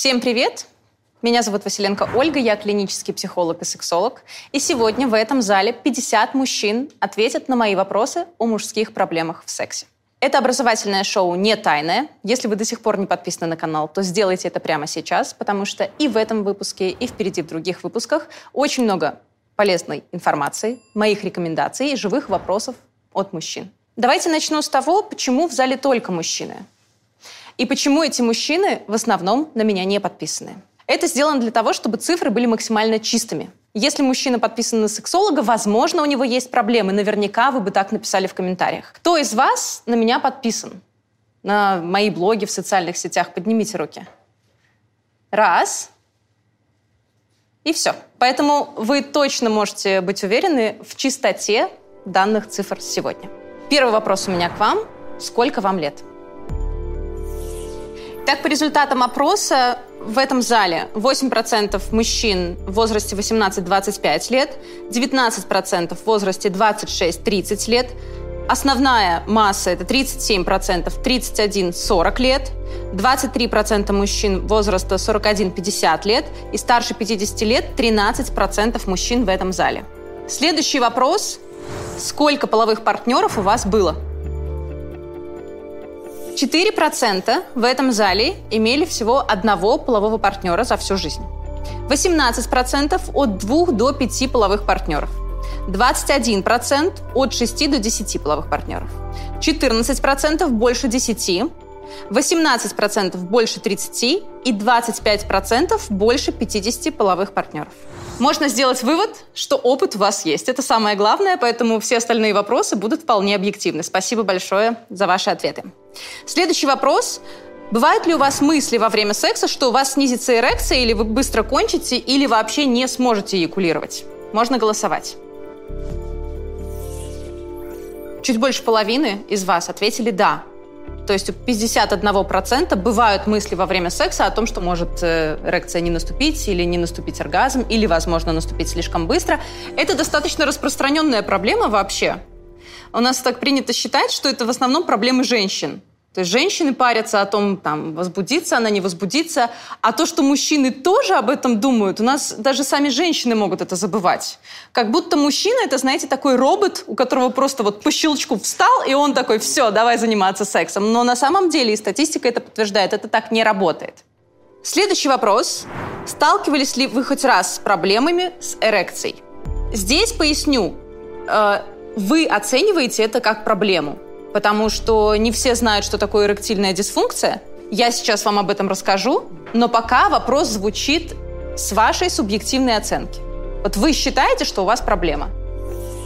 Всем привет! Меня зовут Василенко Ольга, я клинический психолог и сексолог. И сегодня в этом зале 50 мужчин ответят на мои вопросы о мужских проблемах в сексе. Это образовательное шоу не тайное. Если вы до сих пор не подписаны на канал, то сделайте это прямо сейчас, потому что и в этом выпуске, и впереди в других выпусках очень много полезной информации, моих рекомендаций и живых вопросов от мужчин. Давайте начну с того, почему в зале только мужчины. И почему эти мужчины в основном на меня не подписаны. Это сделано для того, чтобы цифры были максимально чистыми. Если мужчина подписан на сексолога, возможно, у него есть проблемы. Наверняка вы бы так написали в комментариях. Кто из вас на меня подписан? На мои блоги в социальных сетях? Поднимите руки. Раз. И все. Поэтому вы точно можете быть уверены в чистоте данных цифр сегодня. Первый вопрос у меня к вам. Сколько вам лет? Так, по результатам опроса в этом зале 8% мужчин в возрасте 18-25 лет, 19% в возрасте 26-30 лет, основная масса это 37%, 31-40 лет, 23% мужчин возраста 41-50 лет и старше 50 лет 13% мужчин в этом зале. Следующий вопрос. Сколько половых партнеров у вас было? 4% в этом зале имели всего одного полового партнера за всю жизнь. 18% от 2 до 5 половых партнеров. 21% от 6 до 10 половых партнеров. 14% больше 10. 18% больше 30 и 25% больше 50 половых партнеров. Можно сделать вывод, что опыт у вас есть. Это самое главное, поэтому все остальные вопросы будут вполне объективны. Спасибо большое за ваши ответы. Следующий вопрос. Бывают ли у вас мысли во время секса, что у вас снизится эрекция, или вы быстро кончите, или вообще не сможете эякулировать? Можно голосовать. Чуть больше половины из вас ответили «да». То есть у 51% бывают мысли во время секса о том, что может э, эрекция не наступить или не наступить оргазм, или, возможно, наступить слишком быстро. Это достаточно распространенная проблема вообще. У нас так принято считать, что это в основном проблемы женщин. То есть женщины парятся о том, там, возбудиться она, не возбудиться. А то, что мужчины тоже об этом думают, у нас даже сами женщины могут это забывать. Как будто мужчина – это, знаете, такой робот, у которого просто вот по щелчку встал, и он такой, все, давай заниматься сексом. Но на самом деле, и статистика это подтверждает, это так не работает. Следующий вопрос. Сталкивались ли вы хоть раз с проблемами с эрекцией? Здесь поясню. Э, вы оцениваете это как проблему – потому что не все знают, что такое эректильная дисфункция. Я сейчас вам об этом расскажу, но пока вопрос звучит с вашей субъективной оценки. Вот вы считаете, что у вас проблема.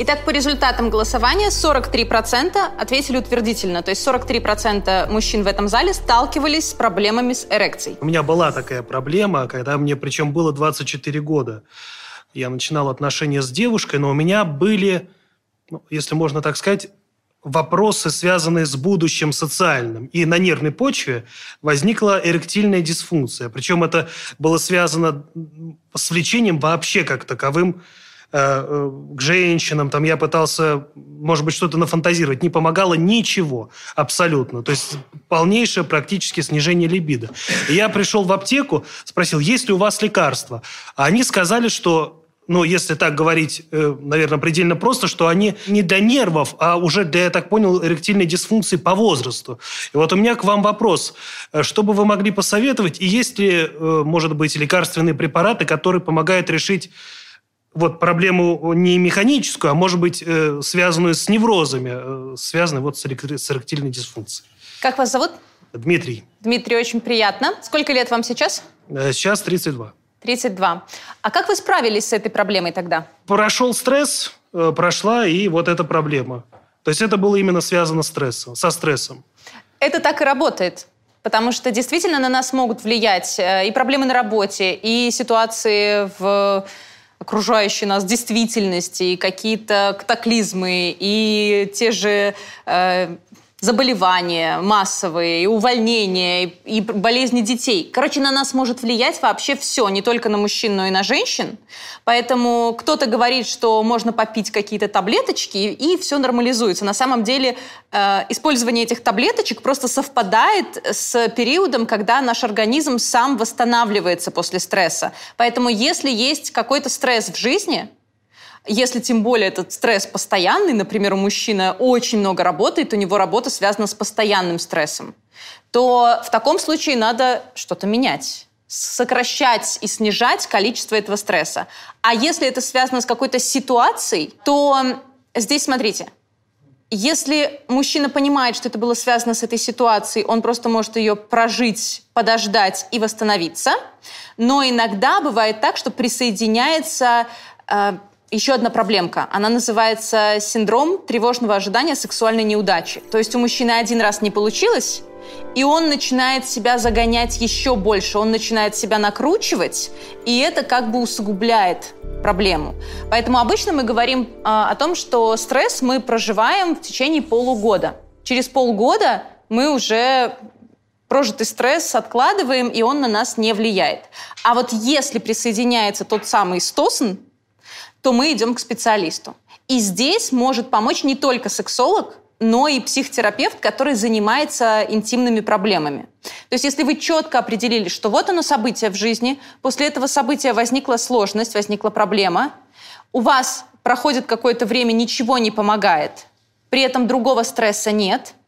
Итак, по результатам голосования 43% ответили утвердительно. То есть 43% мужчин в этом зале сталкивались с проблемами с эрекцией. У меня была такая проблема, когда мне причем было 24 года. Я начинал отношения с девушкой, но у меня были, ну, если можно так сказать, вопросы, связанные с будущим социальным. И на нервной почве возникла эректильная дисфункция. Причем это было связано с влечением вообще как таковым э, э, к женщинам. Там я пытался, может быть, что-то нафантазировать. Не помогало ничего абсолютно. То есть полнейшее практически снижение либидо. И я пришел в аптеку, спросил, есть ли у вас лекарства. А они сказали, что ну, если так говорить, э, наверное, предельно просто, что они не для нервов, а уже для, я так понял, эректильной дисфункции по возрасту. И вот у меня к вам вопрос. Э, что бы вы могли посоветовать? И есть ли, э, может быть, лекарственные препараты, которые помогают решить вот проблему не механическую, а может быть, связанную с неврозами, связанную вот с эректильной дисфункцией? Как вас зовут? Дмитрий. Дмитрий, очень приятно. Сколько лет вам сейчас? Сейчас 32. 32. А как вы справились с этой проблемой тогда? Прошел стресс, э, прошла и вот эта проблема. То есть это было именно связано с стрессом, со стрессом. Это так и работает. Потому что действительно на нас могут влиять э, и проблемы на работе, и ситуации в окружающей нас действительности, и какие-то катаклизмы, и те же э, заболевания массовые, и увольнения, и болезни детей. Короче, на нас может влиять вообще все, не только на мужчин, но и на женщин. Поэтому кто-то говорит, что можно попить какие-то таблеточки, и все нормализуется. На самом деле э, использование этих таблеточек просто совпадает с периодом, когда наш организм сам восстанавливается после стресса. Поэтому если есть какой-то стресс в жизни, если тем более этот стресс постоянный, например, у мужчины очень много работает, у него работа связана с постоянным стрессом, то в таком случае надо что-то менять сокращать и снижать количество этого стресса. А если это связано с какой-то ситуацией, то здесь смотрите, если мужчина понимает, что это было связано с этой ситуацией, он просто может ее прожить, подождать и восстановиться. Но иногда бывает так, что присоединяется э, еще одна проблемка. Она называется синдром тревожного ожидания сексуальной неудачи. То есть у мужчины один раз не получилось, и он начинает себя загонять еще больше, он начинает себя накручивать, и это как бы усугубляет проблему. Поэтому обычно мы говорим а, о том, что стресс мы проживаем в течение полугода. Через полгода мы уже прожитый стресс откладываем, и он на нас не влияет. А вот если присоединяется тот самый стосн, то мы идем к специалисту. И здесь может помочь не только сексолог, но и психотерапевт, который занимается интимными проблемами. То есть если вы четко определили, что вот оно событие в жизни, после этого события возникла сложность, возникла проблема, у вас проходит какое-то время, ничего не помогает, при этом другого стресса нет –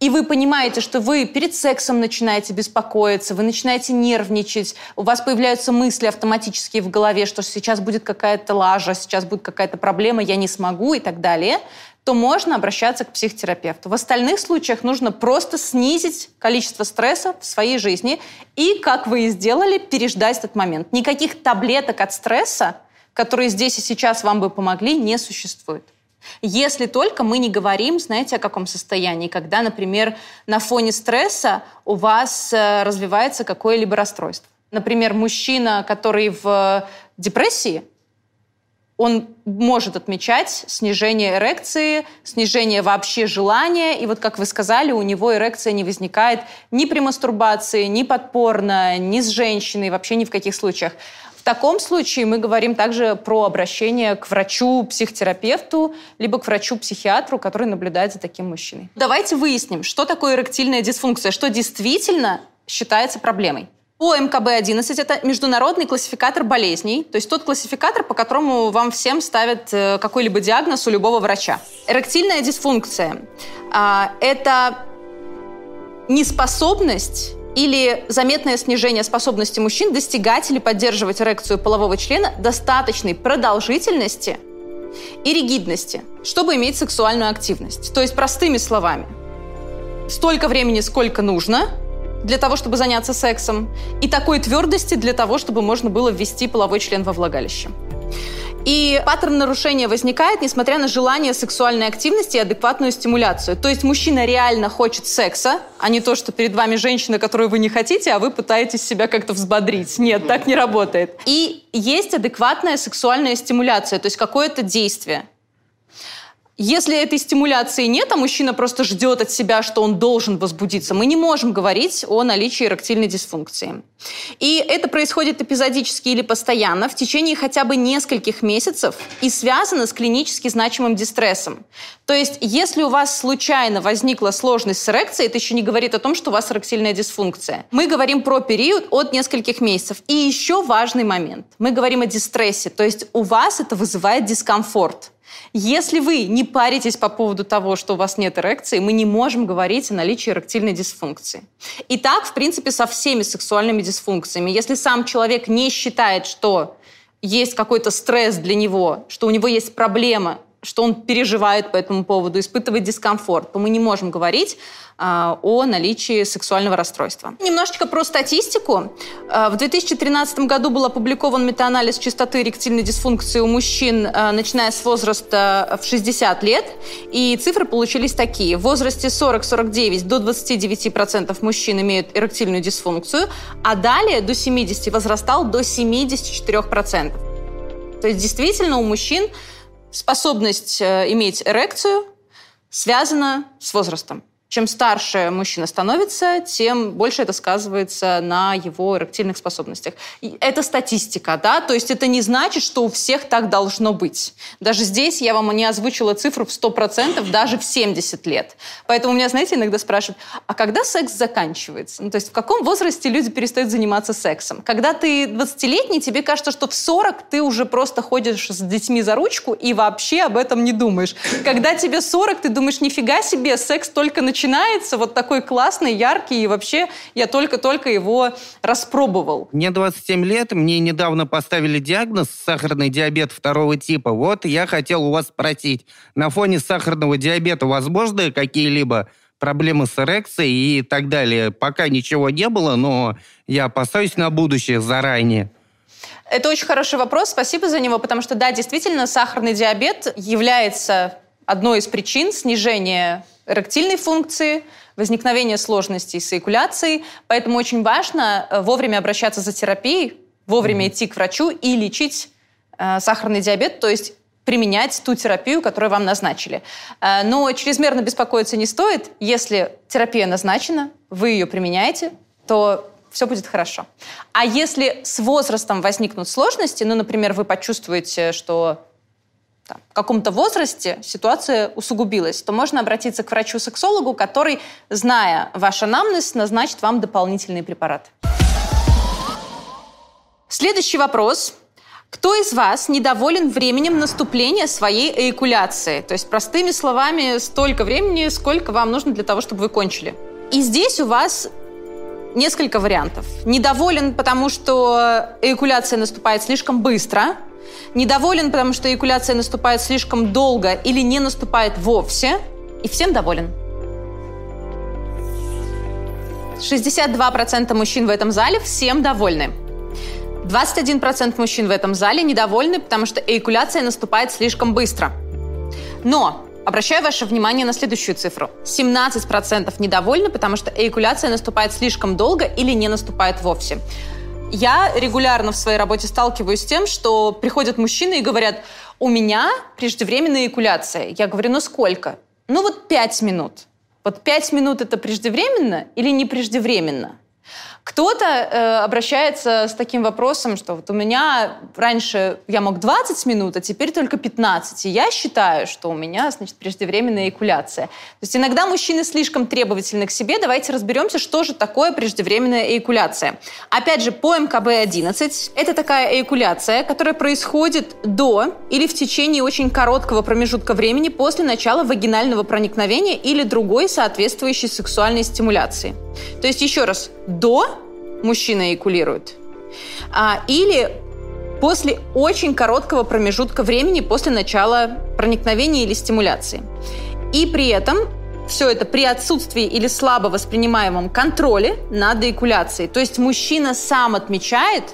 и вы понимаете, что вы перед сексом начинаете беспокоиться, вы начинаете нервничать, у вас появляются мысли автоматические в голове, что сейчас будет какая-то лажа, сейчас будет какая-то проблема, я не смогу и так далее, то можно обращаться к психотерапевту. В остальных случаях нужно просто снизить количество стресса в своей жизни и, как вы и сделали, переждать этот момент. Никаких таблеток от стресса, которые здесь и сейчас вам бы помогли, не существует. Если только мы не говорим, знаете, о каком состоянии, когда, например, на фоне стресса у вас э, развивается какое-либо расстройство. Например, мужчина, который в депрессии, он может отмечать снижение эрекции, снижение вообще желания. И вот, как вы сказали, у него эрекция не возникает ни при мастурбации, ни подпорно, ни с женщиной, вообще ни в каких случаях. Таком случае мы говорим также про обращение к врачу-психотерапевту, либо к врачу-психиатру, который наблюдает за таким мужчиной. Давайте выясним, что такое эректильная дисфункция, что действительно считается проблемой. По МКБ-11 это международный классификатор болезней, то есть тот классификатор, по которому вам всем ставят э, какой-либо диагноз у любого врача. Эректильная дисфункция а, это неспособность или заметное снижение способности мужчин достигать или поддерживать эрекцию полового члена достаточной продолжительности и ригидности, чтобы иметь сексуальную активность. То есть, простыми словами, столько времени, сколько нужно для того, чтобы заняться сексом, и такой твердости для того, чтобы можно было ввести половой член во влагалище. И паттерн нарушения возникает, несмотря на желание сексуальной активности и адекватную стимуляцию. То есть мужчина реально хочет секса, а не то, что перед вами женщина, которую вы не хотите, а вы пытаетесь себя как-то взбодрить. Нет, так не работает. И есть адекватная сексуальная стимуляция, то есть какое-то действие. Если этой стимуляции нет, а мужчина просто ждет от себя, что он должен возбудиться, мы не можем говорить о наличии эректильной дисфункции. И это происходит эпизодически или постоянно в течение хотя бы нескольких месяцев и связано с клинически значимым дистрессом. То есть, если у вас случайно возникла сложность с эрекцией, это еще не говорит о том, что у вас эректильная дисфункция. Мы говорим про период от нескольких месяцев. И еще важный момент. Мы говорим о дистрессе, то есть у вас это вызывает дискомфорт. Если вы не паритесь по поводу того, что у вас нет эрекции, мы не можем говорить о наличии эректильной дисфункции. И так, в принципе, со всеми сексуальными дисфункциями. Если сам человек не считает, что есть какой-то стресс для него, что у него есть проблема, что он переживает по этому поводу, испытывает дискомфорт, то мы не можем говорить а, о наличии сексуального расстройства. Немножечко про статистику. А, в 2013 году был опубликован метаанализ частоты эректильной дисфункции у мужчин, а, начиная с возраста в 60 лет. И цифры получились такие. В возрасте 40-49 до 29% мужчин имеют эректильную дисфункцию, а далее до 70 возрастал до 74%. То есть действительно у мужчин способность э, иметь эрекцию связана с возрастом. Чем старше мужчина становится, тем больше это сказывается на его эректильных способностях. И это статистика, да, то есть это не значит, что у всех так должно быть. Даже здесь я вам не озвучила цифру в 100%, даже в 70 лет. Поэтому меня, знаете, иногда спрашивают, а когда секс заканчивается? Ну, то есть в каком возрасте люди перестают заниматься сексом? Когда ты 20-летний, тебе кажется, что в 40 ты уже просто ходишь с детьми за ручку и вообще об этом не думаешь. Когда тебе 40, ты думаешь, нифига себе, секс только начинается начинается вот такой классный, яркий, и вообще я только-только его распробовал. Мне 27 лет, мне недавно поставили диагноз сахарный диабет второго типа. Вот я хотел у вас спросить, на фоне сахарного диабета возможны какие-либо проблемы с эрекцией и так далее? Пока ничего не было, но я опасаюсь на будущее заранее. Это очень хороший вопрос, спасибо за него, потому что, да, действительно, сахарный диабет является одной из причин снижения эректильной функции, возникновения сложностей с эякуляцией. Поэтому очень важно э, вовремя обращаться за терапией, вовремя идти к врачу и лечить э, сахарный диабет, то есть применять ту терапию, которую вам назначили. Э, но чрезмерно беспокоиться не стоит. Если терапия назначена, вы ее применяете, то все будет хорошо. А если с возрастом возникнут сложности, ну, например, вы почувствуете, что там, в каком-то возрасте ситуация усугубилась, то можно обратиться к врачу-сексологу, который, зная ваш анамнез, назначит вам дополнительный препарат. Следующий вопрос. Кто из вас недоволен временем наступления своей эякуляции? То есть, простыми словами, столько времени, сколько вам нужно для того, чтобы вы кончили. И здесь у вас несколько вариантов. Недоволен, потому что эякуляция наступает слишком быстро – недоволен, потому что эякуляция наступает слишком долго или не наступает вовсе, и всем доволен. 62% мужчин в этом зале всем довольны. 21% мужчин в этом зале недовольны, потому что эякуляция наступает слишком быстро. Но обращаю ваше внимание на следующую цифру. 17% недовольны, потому что эякуляция наступает слишком долго или не наступает вовсе. Я регулярно в своей работе сталкиваюсь с тем, что приходят мужчины и говорят, у меня преждевременная эякуляция. Я говорю, ну сколько? Ну вот пять минут. Вот пять минут это преждевременно или не преждевременно? Кто-то э, обращается с таким вопросом, что вот у меня раньше я мог 20 минут, а теперь только 15. И я считаю, что у меня, значит, преждевременная эякуляция. То есть иногда мужчины слишком требовательны к себе. Давайте разберемся, что же такое преждевременная эякуляция. Опять же, по МКБ-11 это такая эякуляция, которая происходит до или в течение очень короткого промежутка времени после начала вагинального проникновения или другой соответствующей сексуальной стимуляции. То есть, еще раз, до мужчина эякулирует, а, или после очень короткого промежутка времени после начала проникновения или стимуляции. И при этом все это при отсутствии или слабо воспринимаемом контроле над эякуляцией. То есть мужчина сам отмечает,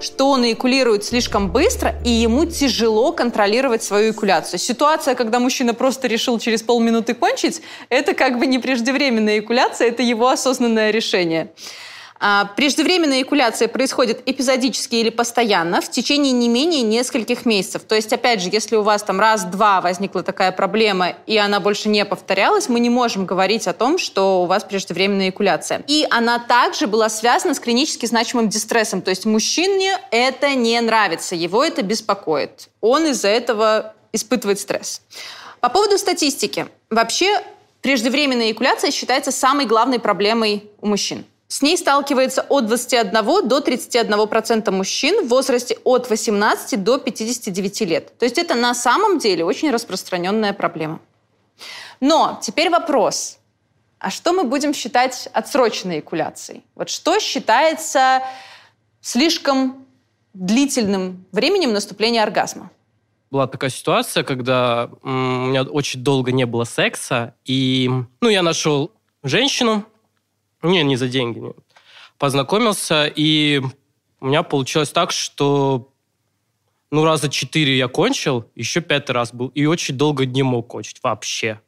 что он эякулирует слишком быстро, и ему тяжело контролировать свою эякуляцию. Ситуация, когда мужчина просто решил через полминуты кончить, это как бы не преждевременная эякуляция, это его осознанное решение. А, преждевременная эякуляция происходит эпизодически или постоянно в течение не менее нескольких месяцев. То есть, опять же, если у вас там раз-два возникла такая проблема, и она больше не повторялась, мы не можем говорить о том, что у вас преждевременная эякуляция. И она также была связана с клинически значимым дистрессом. То есть мужчине это не нравится, его это беспокоит. Он из-за этого испытывает стресс. По поводу статистики. Вообще, преждевременная эякуляция считается самой главной проблемой у мужчин. С ней сталкивается от 21 до 31% мужчин в возрасте от 18 до 59 лет. То есть это на самом деле очень распространенная проблема. Но теперь вопрос. А что мы будем считать отсроченной экуляцией? Вот что считается слишком длительным временем наступления оргазма? Была такая ситуация, когда у меня очень долго не было секса, и ну, я нашел женщину, не, не за деньги. Нет. Познакомился, и у меня получилось так, что ну, раза четыре я кончил, еще пятый раз был, и очень долго не мог кончить вообще.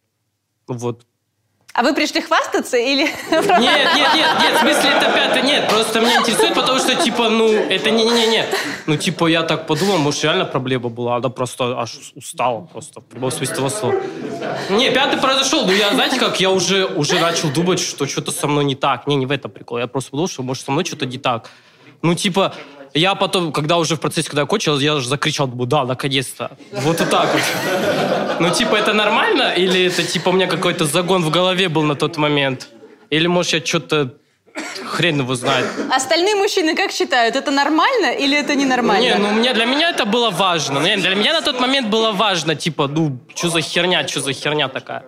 Вот. А вы пришли хвастаться или... Нет, нет, нет, нет, в смысле это пятое, нет, просто меня интересует, потому что, типа, ну, это не-не-не, ну, типа, я так подумал, может, реально проблема была, она просто аж устала, просто, в прямом смысле этого слова. Не, пятый произошел, ну, я, знаете, как, я уже, уже начал думать, что что-то со мной не так. Не, не в этом прикол, я просто подумал, что, может, со мной что-то не так. Ну, типа, я потом, когда уже в процессе, когда я кончил, я уже закричал, да, наконец-то. Вот и так вот. Ну, типа, это нормально? Или это, типа, у меня какой-то загон в голове был на тот момент? Или, может, я что-то хрен его знает. Остальные мужчины как считают, это нормально или это ненормально? Не, ну мне, для меня это было важно. Для меня на тот момент было важно, типа, ну, что за херня, что за херня такая.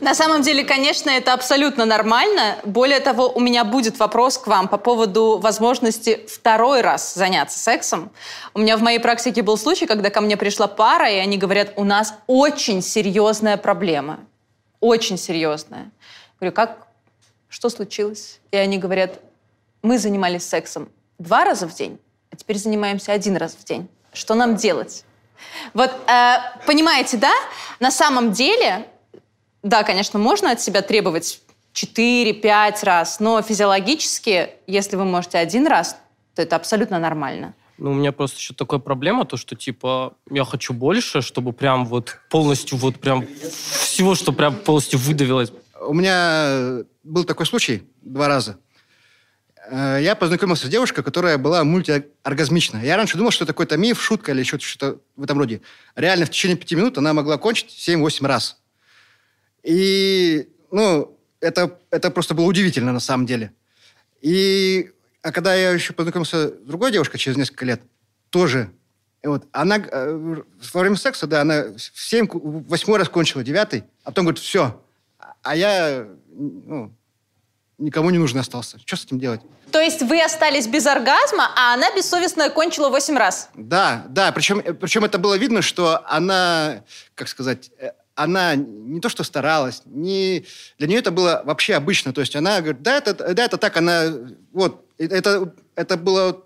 На самом деле, конечно, это абсолютно нормально. Более того, у меня будет вопрос к вам по поводу возможности второй раз заняться сексом. У меня в моей практике был случай, когда ко мне пришла пара, и они говорят, у нас очень серьезная проблема. Очень серьезная. Говорю, как, что случилось? И они говорят, мы занимались сексом два раза в день, а теперь занимаемся один раз в день. Что нам делать? Вот, э, понимаете, да? На самом деле да, конечно, можно от себя требовать 4-5 раз, но физиологически, если вы можете один раз, то это абсолютно нормально. Ну, у меня просто еще такая проблема, то, что, типа, я хочу больше, чтобы прям вот полностью, вот прям всего, что прям полностью выдавилось. У меня был такой случай два раза. Э, я познакомился с девушкой, которая была мультиоргазмична. Я раньше думал, что это какой-то миф, шутка или что-то в этом роде. Реально, в течение пяти минут она могла кончить 7-8 раз. И, ну, это, это просто было удивительно на самом деле. И, а когда я еще познакомился с другой девушкой через несколько лет, тоже, вот, она э, во время секса, да, она в 7, восьмой раз кончила, девятый, а потом говорит, все. А я, ну, никому не нужен остался. Что с этим делать? То есть вы остались без оргазма, а она бессовестно кончила 8 раз? Да, да. Причем, причем это было видно, что она, как сказать, э, она не то что старалась, не... для нее это было вообще обычно. То есть она говорит, да, это, да, это так, она... Вот, это, это было...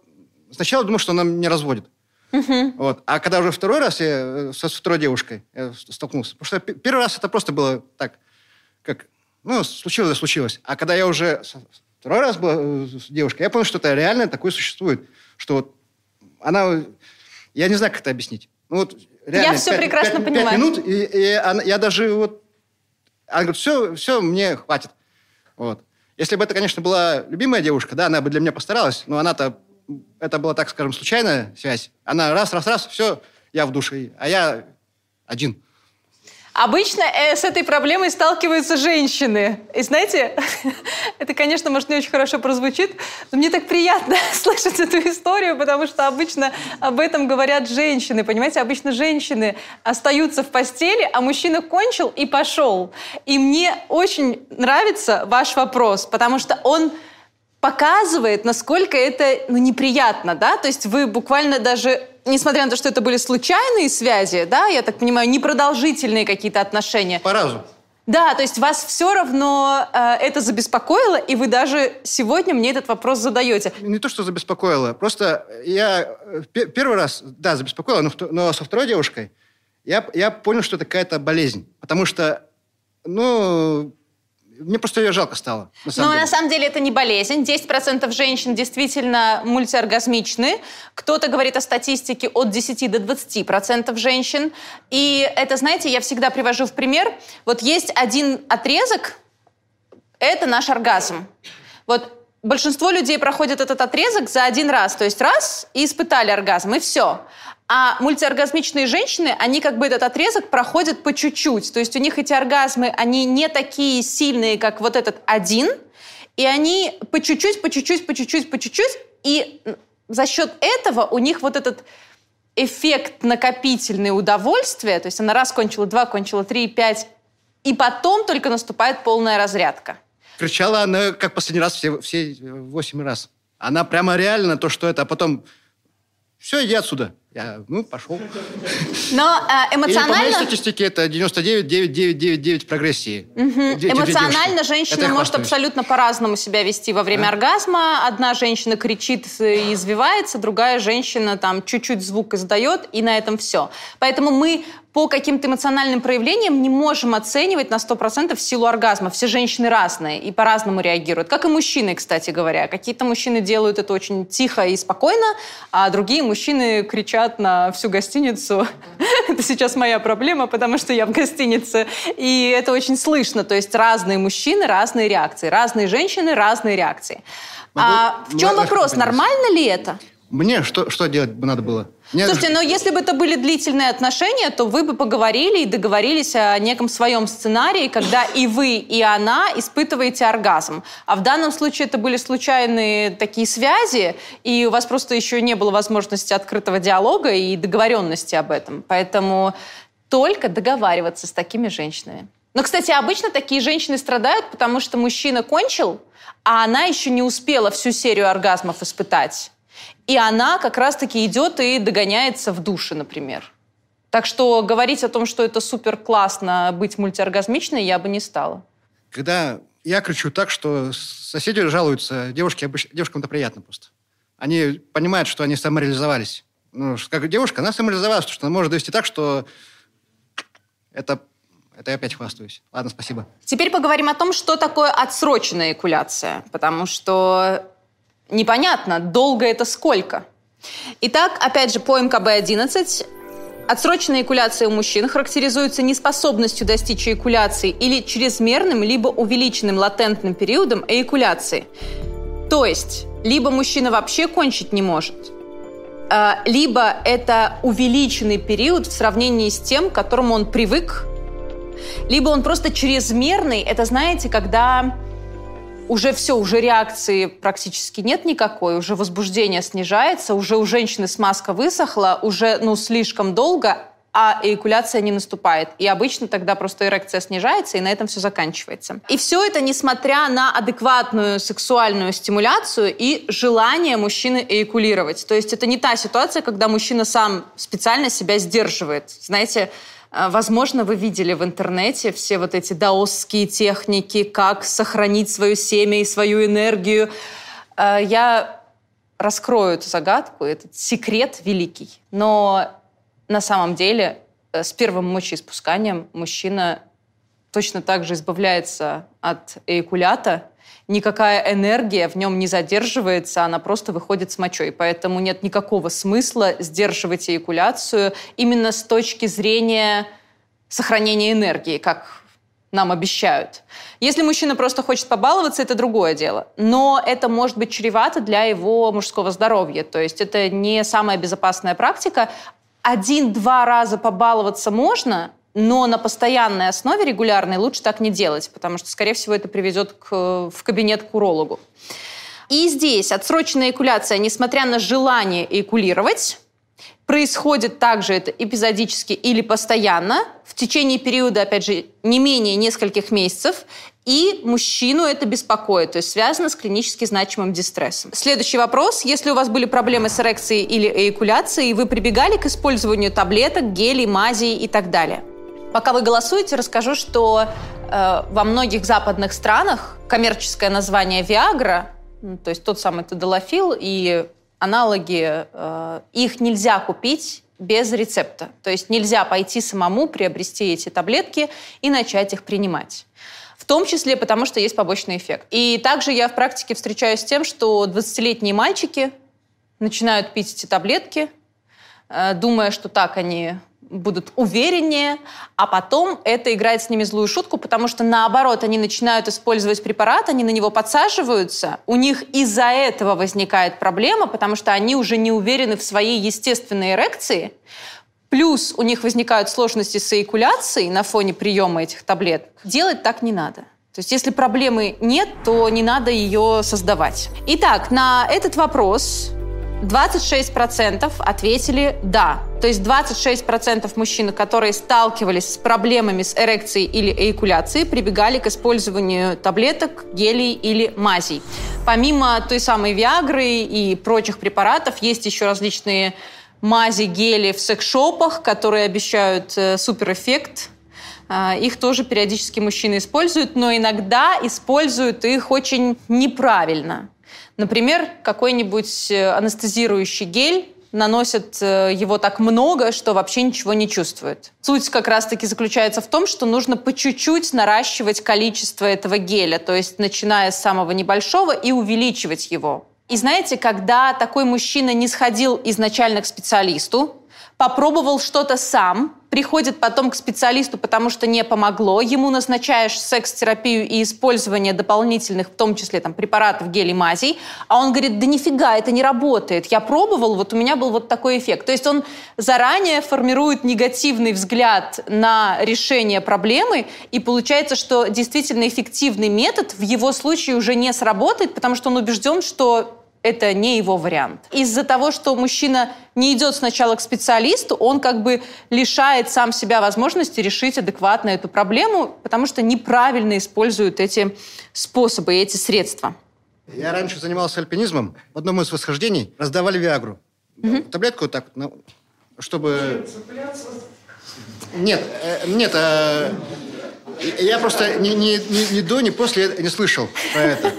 Сначала думал, что она меня разводит. Uh-huh. Вот. А когда уже второй раз я э, со второй девушкой я столкнулся, потому что первый раз это просто было так, как, ну, случилось, случилось. А когда я уже второй раз был э, с девушкой, я понял, что это реально такое существует, что вот она... Я не знаю, как это объяснить. Ну, вот реально, я все 5, прекрасно 5, понимаю. 5 минут, и, и она, я даже вот... Она говорит, все, все, мне хватит. Вот. Если бы это, конечно, была любимая девушка, да, она бы для меня постаралась, но она-то... Это была, так скажем, случайная связь. Она раз, раз, раз, все, я в душе, а я один. Обычно э, с этой проблемой сталкиваются женщины. И знаете, это, конечно, может, не очень хорошо прозвучит, но мне так приятно слышать эту историю, потому что обычно об этом говорят женщины. Понимаете, обычно женщины остаются в постели, а мужчина кончил и пошел. И мне очень нравится ваш вопрос, потому что он показывает, насколько это ну, неприятно, да, то есть вы буквально даже, несмотря на то, что это были случайные связи, да, я так понимаю, непродолжительные какие-то отношения. По разу. Да, то есть вас все равно э, это забеспокоило, и вы даже сегодня мне этот вопрос задаете. Не то, что забеспокоило, просто я э, первый раз, да, забеспокоило, но, но со второй девушкой я, я понял, что это какая-то болезнь, потому что, ну, мне просто ее жалко стало. На самом Но деле. на самом деле это не болезнь. 10% женщин действительно мультиоргазмичны. Кто-то говорит о статистике от 10 до 20% женщин. И это, знаете, я всегда привожу в пример. Вот есть один отрезок, это наш оргазм. Вот большинство людей проходят этот отрезок за один раз. То есть раз и испытали оргазм, и все. А мультиоргазмичные женщины, они как бы этот отрезок проходят по чуть-чуть. То есть у них эти оргазмы, они не такие сильные, как вот этот один, и они по чуть-чуть, по чуть-чуть, по чуть-чуть, по чуть-чуть, и за счет этого у них вот этот эффект накопительное удовольствия, то есть она раз кончила, два кончила, три, пять, и потом только наступает полная разрядка. Кричала она, как последний раз, все, все восемь раз. Она прямо реально то, что это, а потом все, иди отсюда. Я, ну, пошел. Но э, эмоционально... И по моей статистике это 99,9999 прогрессии. Угу. Эмоционально женщина может абсолютно по-разному себя вести во время а? оргазма. Одна женщина кричит и извивается, другая женщина там чуть-чуть звук издает, и на этом все. Поэтому мы по каким-то эмоциональным проявлениям не можем оценивать на 100% силу оргазма. Все женщины разные и по-разному реагируют. Как и мужчины, кстати говоря. Какие-то мужчины делают это очень тихо и спокойно, а другие мужчины кричат на всю гостиницу. Это сейчас моя проблема, потому что я в гостинице. И это очень слышно. То есть разные мужчины, разные реакции. Разные женщины, разные реакции. А в чем вопрос? Нормально ли это? Мне что, что делать надо было? Мне... Слушайте, но если бы это были длительные отношения, то вы бы поговорили и договорились о неком своем сценарии, когда и вы, и она испытываете оргазм. А в данном случае это были случайные такие связи, и у вас просто еще не было возможности открытого диалога и договоренности об этом. Поэтому только договариваться с такими женщинами. Но, кстати, обычно такие женщины страдают, потому что мужчина кончил, а она еще не успела всю серию оргазмов испытать. И она как раз-таки идет и догоняется в душе, например. Так что говорить о том, что это супер классно быть мультиоргазмичной, я бы не стала. Когда я кричу так, что соседи жалуются, девушки, девушкам это приятно просто. Они понимают, что они самореализовались. Ну, как девушка, она самореализовалась, потому что она может довести так, что это это я опять хвастаюсь. Ладно, спасибо. Теперь поговорим о том, что такое отсроченная экуляция. Потому что непонятно, долго это сколько. Итак, опять же, по МКБ-11 Отсроченная экуляция у мужчин характеризуется неспособностью достичь эякуляции или чрезмерным, либо увеличенным латентным периодом эякуляции. То есть, либо мужчина вообще кончить не может, а, либо это увеличенный период в сравнении с тем, к которому он привык, либо он просто чрезмерный. Это, знаете, когда уже все, уже реакции практически нет никакой, уже возбуждение снижается, уже у женщины смазка высохла, уже ну, слишком долго, а эякуляция не наступает. И обычно тогда просто эрекция снижается, и на этом все заканчивается. И все это несмотря на адекватную сексуальную стимуляцию и желание мужчины эякулировать. То есть это не та ситуация, когда мужчина сам специально себя сдерживает. Знаете, возможно, вы видели в интернете все вот эти даосские техники, как сохранить свое семя и свою энергию. А, я раскрою эту загадку, этот секрет великий. Но на самом деле э, с первым мочеиспусканием мужчина точно так же избавляется от эякулята, никакая энергия в нем не задерживается, она просто выходит с мочой. Поэтому нет никакого смысла сдерживать эякуляцию именно с точки зрения сохранения энергии, как нам обещают. Если мужчина просто хочет побаловаться, это другое дело. Но это может быть чревато для его мужского здоровья. То есть это не самая безопасная практика. Один-два раза побаловаться можно, но на постоянной основе, регулярной, лучше так не делать, потому что, скорее всего, это приведет к, в кабинет к урологу. И здесь отсроченная экуляция, несмотря на желание экулировать, происходит также это эпизодически или постоянно, в течение периода, опять же, не менее нескольких месяцев, и мужчину это беспокоит, то есть связано с клинически значимым дистрессом. Следующий вопрос. Если у вас были проблемы с эрекцией или эякуляцией, вы прибегали к использованию таблеток, гелей, мазей и так далее? Пока вы голосуете, расскажу, что э, во многих западных странах коммерческое название Viagra, ну, то есть тот самый тедолофил и аналоги, э, их нельзя купить без рецепта. То есть нельзя пойти самому приобрести эти таблетки и начать их принимать. В том числе потому, что есть побочный эффект. И также я в практике встречаюсь с тем, что 20-летние мальчики начинают пить эти таблетки, э, думая, что так они будут увереннее, а потом это играет с ними злую шутку, потому что наоборот, они начинают использовать препарат, они на него подсаживаются, у них из-за этого возникает проблема, потому что они уже не уверены в своей естественной эрекции, плюс у них возникают сложности с эякуляцией на фоне приема этих таблеток. Делать так не надо. То есть если проблемы нет, то не надо ее создавать. Итак, на этот вопрос 26% ответили «да». То есть 26% мужчин, которые сталкивались с проблемами с эрекцией или эякуляцией, прибегали к использованию таблеток, гелей или мазей. Помимо той самой Виагры и прочих препаратов, есть еще различные мази, гели в секс-шопах, которые обещают э, суперэффект. Э, их тоже периодически мужчины используют, но иногда используют их очень неправильно. Например, какой-нибудь э, анестезирующий гель наносят э, его так много, что вообще ничего не чувствует. Суть как раз-таки заключается в том, что нужно по чуть-чуть наращивать количество этого геля, то есть начиная с самого небольшого и увеличивать его. И знаете, когда такой мужчина не сходил изначально к специалисту, попробовал что-то сам, приходит потом к специалисту, потому что не помогло, ему назначаешь секс-терапию и использование дополнительных, в том числе там, препаратов, гелей, мазей, а он говорит, да нифига, это не работает. Я пробовал, вот у меня был вот такой эффект. То есть он заранее формирует негативный взгляд на решение проблемы, и получается, что действительно эффективный метод в его случае уже не сработает, потому что он убежден, что это не его вариант. Из-за того, что мужчина не идет сначала к специалисту, он как бы лишает сам себя возможности решить адекватно эту проблему, потому что неправильно используют эти способы и эти средства. Я раньше занимался альпинизмом. В одном из восхождений раздавали Виагру. Угу. Таблетку вот так, ну, чтобы... Нет, э, нет, э, я просто ни, ни, ни, ни до, ни после не слышал про это.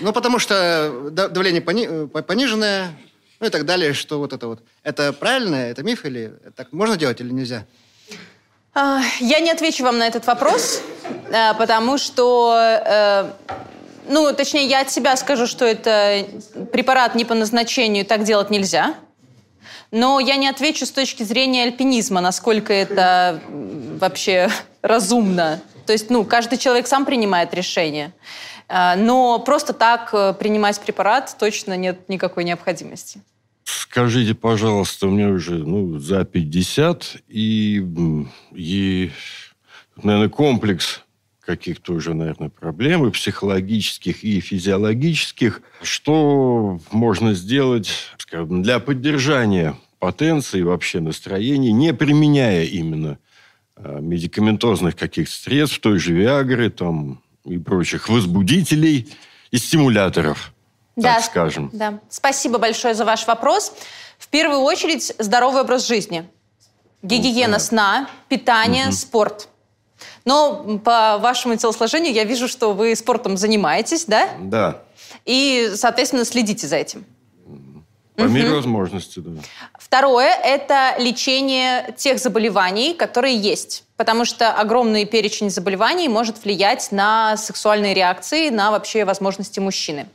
Ну, потому что давление пони э, пониженное, ну и так далее, что вот это вот. Это правильно? Это миф или так можно делать или нельзя? А, я не отвечу вам на этот вопрос, э, потому что, э, ну, точнее, я от себя скажу, что это препарат не по назначению, так делать нельзя. Но я не отвечу с точки зрения альпинизма, насколько это вообще разумно. То есть, ну, каждый человек сам принимает решение. А, но просто так э, принимать препарат точно нет никакой необходимости. Скажите, пожалуйста, мне уже ну, за 50, и, и наверное, комплекс каких-то уже, наверное, проблем и психологических, и физиологических. Что можно сделать, скажем, для поддержания потенции, вообще настроения, не применяя именно а, медикаментозных каких-то средств, той же Виагры, там, и прочих возбудителей и стимуляторов, да, так скажем. Да. Спасибо большое за ваш вопрос. В первую очередь здоровый образ жизни. Гигиена сна, питание, угу. спорт. Но по вашему телосложению я вижу, что вы спортом занимаетесь, да? Да. И, соответственно, следите за этим. По мере угу. возможности, да. Второе – это лечение тех заболеваний, которые есть. Потому что огромный перечень заболеваний может влиять на сексуальные реакции, на вообще возможности мужчины.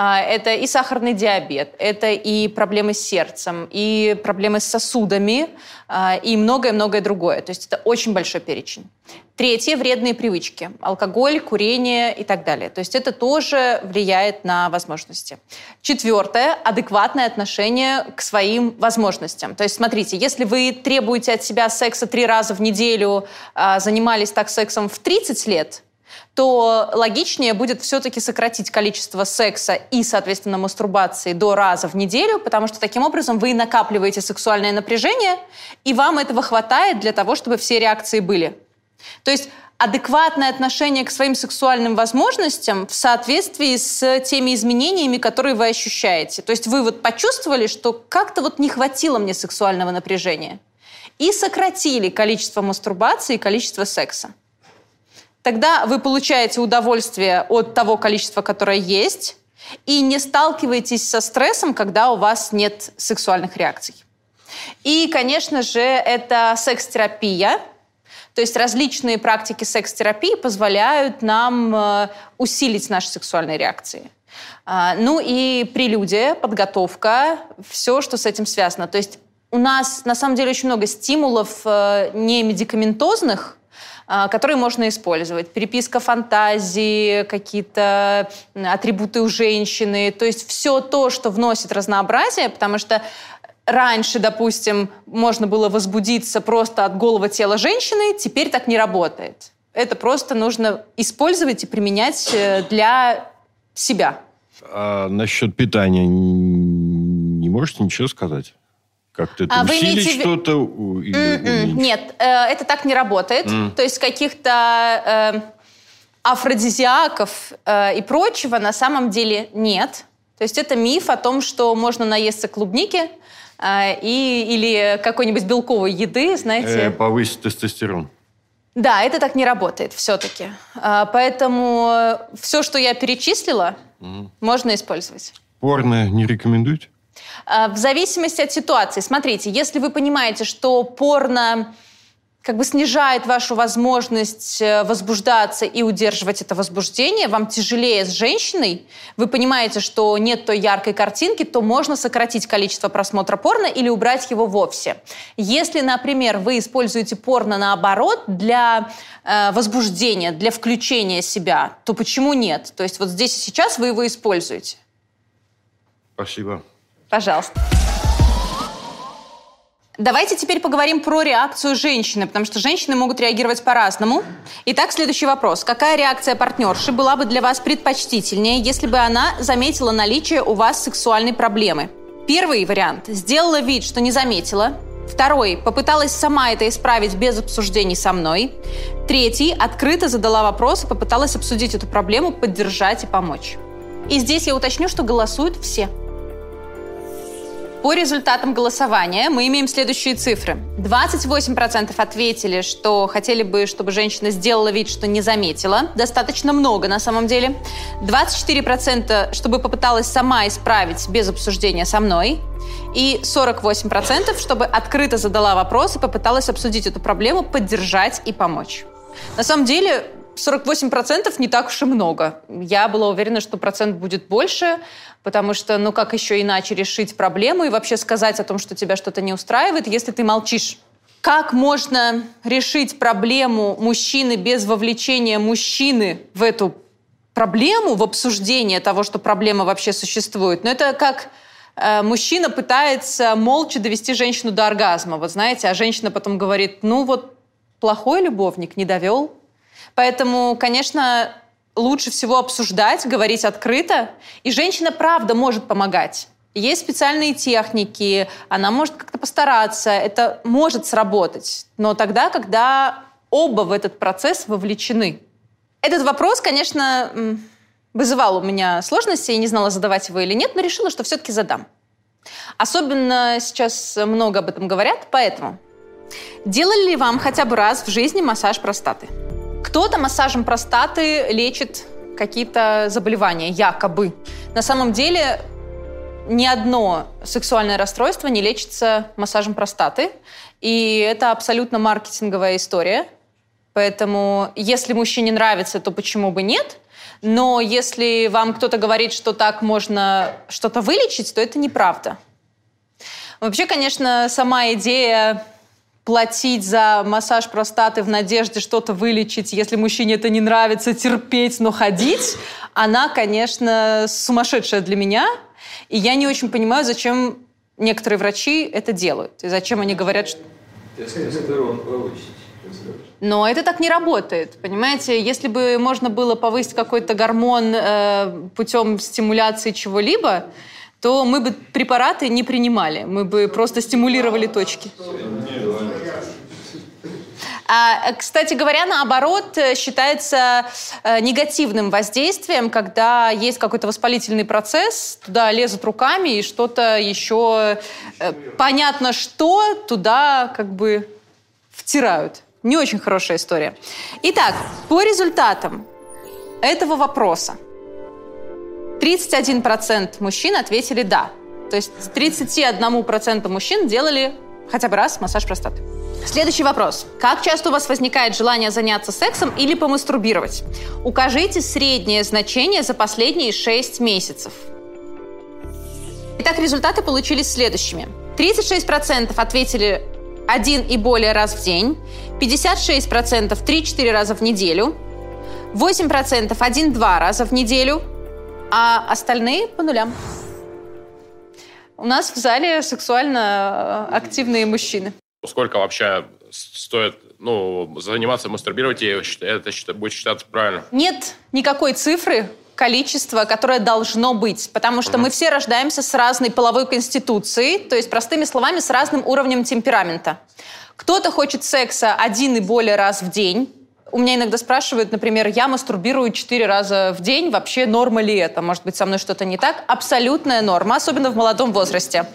А, это и сахарный диабет, это и проблемы с сердцем, и проблемы с сосудами, а, и многое-многое другое. То есть это очень большой перечень. Третье – вредные привычки. Алкоголь, курение и так далее. То есть это тоже влияет на возможности. Четвертое – адекватное отношение к своим возможностям. То есть смотрите, если вы требуете от себя секса три раза в неделю, а, занимались так сексом в 30 лет – то логичнее будет все-таки сократить количество секса и, соответственно, мастурбации до раза в неделю, потому что таким образом вы накапливаете сексуальное напряжение, и вам этого хватает для того, чтобы все реакции были. То есть адекватное отношение к своим сексуальным возможностям в соответствии с теми изменениями, которые вы ощущаете. То есть вы вот почувствовали, что как-то вот не хватило мне сексуального напряжения. И сократили количество мастурбации и количество секса тогда вы получаете удовольствие от того количества, которое есть, и не сталкиваетесь со стрессом, когда у вас нет сексуальных реакций. И, конечно же, это секс-терапия. То есть различные практики секс-терапии позволяют нам э, усилить наши сексуальные реакции. А, ну и прелюдия, подготовка, все, что с этим связано. То есть у нас на самом деле очень много стимулов э, не медикаментозных, которые можно использовать. Переписка фантазии, какие-то атрибуты у женщины. То есть все то, что вносит разнообразие, потому что раньше, допустим, можно было возбудиться просто от голого тела женщины, теперь так не работает. Это просто нужно использовать и применять э, для себя. А насчет питания не можете ничего сказать? Как-то а усилить имеете... что-то? М-м, нет, э, это так не работает. Mm. То есть каких-то э, афродизиаков э, и прочего на самом деле нет. То есть это миф о том, что можно наесться клубники и, или какой-нибудь белковой еды, знаете. Э, повысить тестостерон. Да, это так не работает все-таки. Поэтому все, что я перечислила, mm. можно использовать. Порно не рекомендуете? А, в зависимости от ситуации. Смотрите, если вы понимаете, что порно как бы снижает вашу возможность э, возбуждаться и удерживать это возбуждение, вам тяжелее с женщиной, вы понимаете, что нет той яркой картинки, то можно сократить количество просмотра порно или убрать его вовсе. Если, например, вы используете порно наоборот для э, возбуждения, для включения себя, то почему нет? То есть вот здесь и сейчас вы его используете. Спасибо. Пожалуйста. Давайте теперь поговорим про реакцию женщины, потому что женщины могут реагировать по-разному. Итак, следующий вопрос. Какая реакция партнерши была бы для вас предпочтительнее, если бы она заметила наличие у вас сексуальной проблемы? Первый вариант. Сделала вид, что не заметила. Второй. Попыталась сама это исправить без обсуждений со мной. Третий. Открыто задала вопрос и попыталась обсудить эту проблему, поддержать и помочь. И здесь я уточню, что голосуют все. По результатам голосования мы имеем следующие цифры. 28% ответили, что хотели бы, чтобы женщина сделала вид, что не заметила. Достаточно много на самом деле. 24% чтобы попыталась сама исправить без обсуждения со мной. И 48% чтобы открыто задала вопрос и попыталась обсудить эту проблему, поддержать и помочь. На самом деле 48% не так уж и много. Я была уверена, что процент будет больше, потому что, ну как еще иначе решить проблему и вообще сказать о том, что тебя что-то не устраивает, если ты молчишь? Как можно решить проблему мужчины без вовлечения мужчины в эту проблему, в обсуждение того, что проблема вообще существует? Но ну, это как э, мужчина пытается молча довести женщину до оргазма, вот знаете, а женщина потом говорит, ну вот плохой любовник не довел, Поэтому, конечно, лучше всего обсуждать, говорить открыто. И женщина, правда, может помогать. Есть специальные техники, она может как-то постараться, это может сработать. Но тогда, когда оба в этот процесс вовлечены. Этот вопрос, конечно, вызывал у меня сложности, я не знала, задавать его или нет, но решила, что все-таки задам. Особенно сейчас много об этом говорят, поэтому делали ли вам хотя бы раз в жизни массаж простаты? Кто-то массажем простаты лечит какие-то заболевания, якобы. На самом деле ни одно сексуальное расстройство не лечится массажем простаты. И это абсолютно маркетинговая история. Поэтому если мужчине нравится, то почему бы нет? Но если вам кто-то говорит, что так можно что-то вылечить, то это неправда. Вообще, конечно, сама идея платить за массаж простаты в надежде что-то вылечить, если мужчине это не нравится, терпеть, но ходить, она, конечно, сумасшедшая для меня. И я не очень понимаю, зачем некоторые врачи это делают. И зачем они говорят, что... Но это так не работает, понимаете? Если бы можно было повысить какой-то гормон э, путем стимуляции чего-либо, то мы бы препараты не принимали, мы бы просто стимулировали точки. А, кстати говоря, наоборот, э, считается э, негативным воздействием, когда есть какой-то воспалительный процесс, туда лезут руками и что-то еще э, понятно что туда как бы втирают. Не очень хорошая история. Итак, по результатам этого вопроса 31% мужчин ответили «да». То есть 31% мужчин делали хотя бы раз массаж простаты. Следующий вопрос. Как часто у вас возникает желание заняться сексом или помастурбировать? Укажите среднее значение за последние 6 месяцев. Итак, результаты получились следующими. 36% ответили один и более раз в день, 56% 3-4 раза в неделю, 8% 1-2 раза в неделю, а остальные по нулям. У нас в зале сексуально активные мужчины. Сколько вообще стоит ну, заниматься мастурбировать, и это будет считаться правильно? Нет никакой цифры, количества, которое должно быть. Потому что угу. мы все рождаемся с разной половой конституцией, то есть, простыми словами, с разным уровнем темперамента. Кто-то хочет секса один и более раз в день, у меня иногда спрашивают, например, я мастурбирую четыре раза в день, вообще норма ли это? Может быть, со мной что-то не так? Абсолютная норма, особенно в молодом возрасте.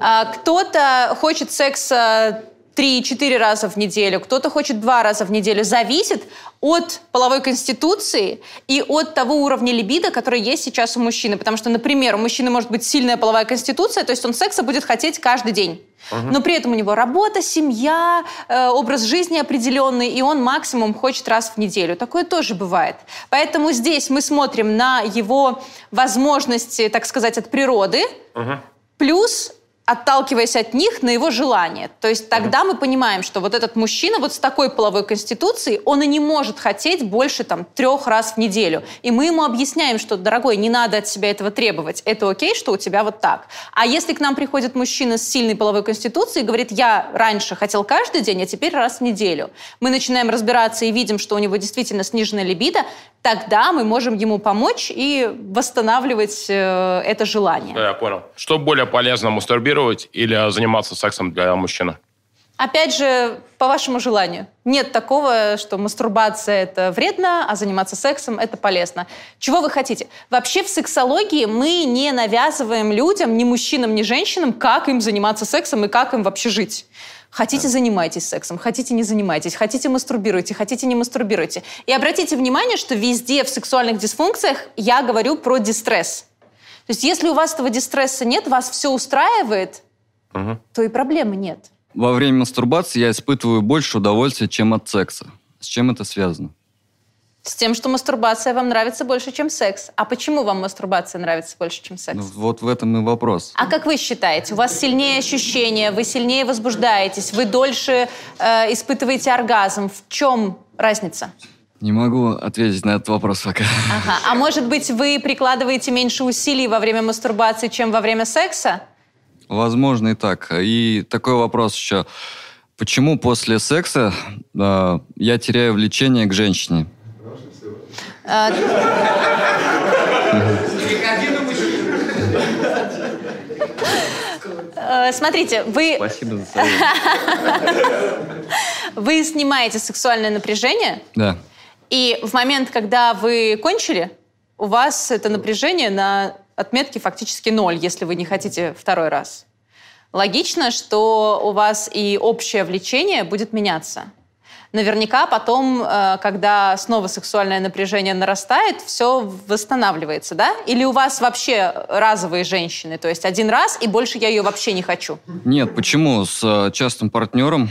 А, кто-то хочет секса 3-4 раза в неделю, кто-то хочет 2 раза в неделю. Зависит от половой конституции и от того уровня либидо, который есть сейчас у мужчины. Потому что, например, у мужчины может быть сильная половая конституция, то есть он секса будет хотеть каждый день. Но при этом у него работа, семья, э, образ жизни определенный, и он максимум хочет раз в неделю. Такое тоже бывает. Поэтому здесь мы смотрим на его возможности, так сказать, от природы, плюс отталкиваясь от них на его желание. То есть тогда мы понимаем, что вот этот мужчина вот с такой половой конституцией, он и не может хотеть больше там трех раз в неделю. И мы ему объясняем, что, дорогой, не надо от себя этого требовать. Это окей, что у тебя вот так. А если к нам приходит мужчина с сильной половой конституцией и говорит, я раньше хотел каждый день, а теперь раз в неделю. Мы начинаем разбираться и видим, что у него действительно сниженная либидо, тогда мы можем ему помочь и восстанавливать э, это желание. Да, я понял. Что более полезно, мастурбировать или заниматься сексом для мужчины? Опять же, по вашему желанию. Нет такого, что мастурбация – это вредно, а заниматься сексом – это полезно. Чего вы хотите? Вообще в сексологии мы не навязываем людям, ни мужчинам, ни женщинам, как им заниматься сексом и как им вообще жить. Хотите, занимайтесь сексом, хотите, не занимайтесь, хотите, мастурбируйте, хотите, не мастурбируйте. И обратите внимание, что везде в сексуальных дисфункциях я говорю про дистресс. То есть если у вас этого дистресса нет, вас все устраивает, Мгм. то и проблемы нет. Во время мастурбации я испытываю больше удовольствия, чем от секса. С чем это связано? С тем, что мастурбация вам нравится больше, чем секс. А почему вам мастурбация нравится больше, чем секс? Ну, вот в этом и вопрос. А как вы считаете, у вас сильнее ощущения, вы сильнее возбуждаетесь, вы дольше э, испытываете оргазм? В чем разница? Не могу ответить на этот вопрос пока. Ага. А может быть, вы прикладываете меньше усилий во время мастурбации, чем во время секса? Возможно и так. И такой вопрос еще. Почему после секса э, я теряю влечение к женщине? Э, Смотрите, вы, Спасибо за совет. вы снимаете сексуальное напряжение, Да. и в момент, когда вы кончили, у вас это напряжение на отметке фактически ноль, если вы не хотите второй раз. Логично, что у вас и общее влечение будет меняться. Наверняка потом, э, когда снова сексуальное напряжение нарастает, все восстанавливается, да? Или у вас вообще разовые женщины, то есть один раз, и больше я ее вообще не хочу? Нет, почему? С э, частым партнером,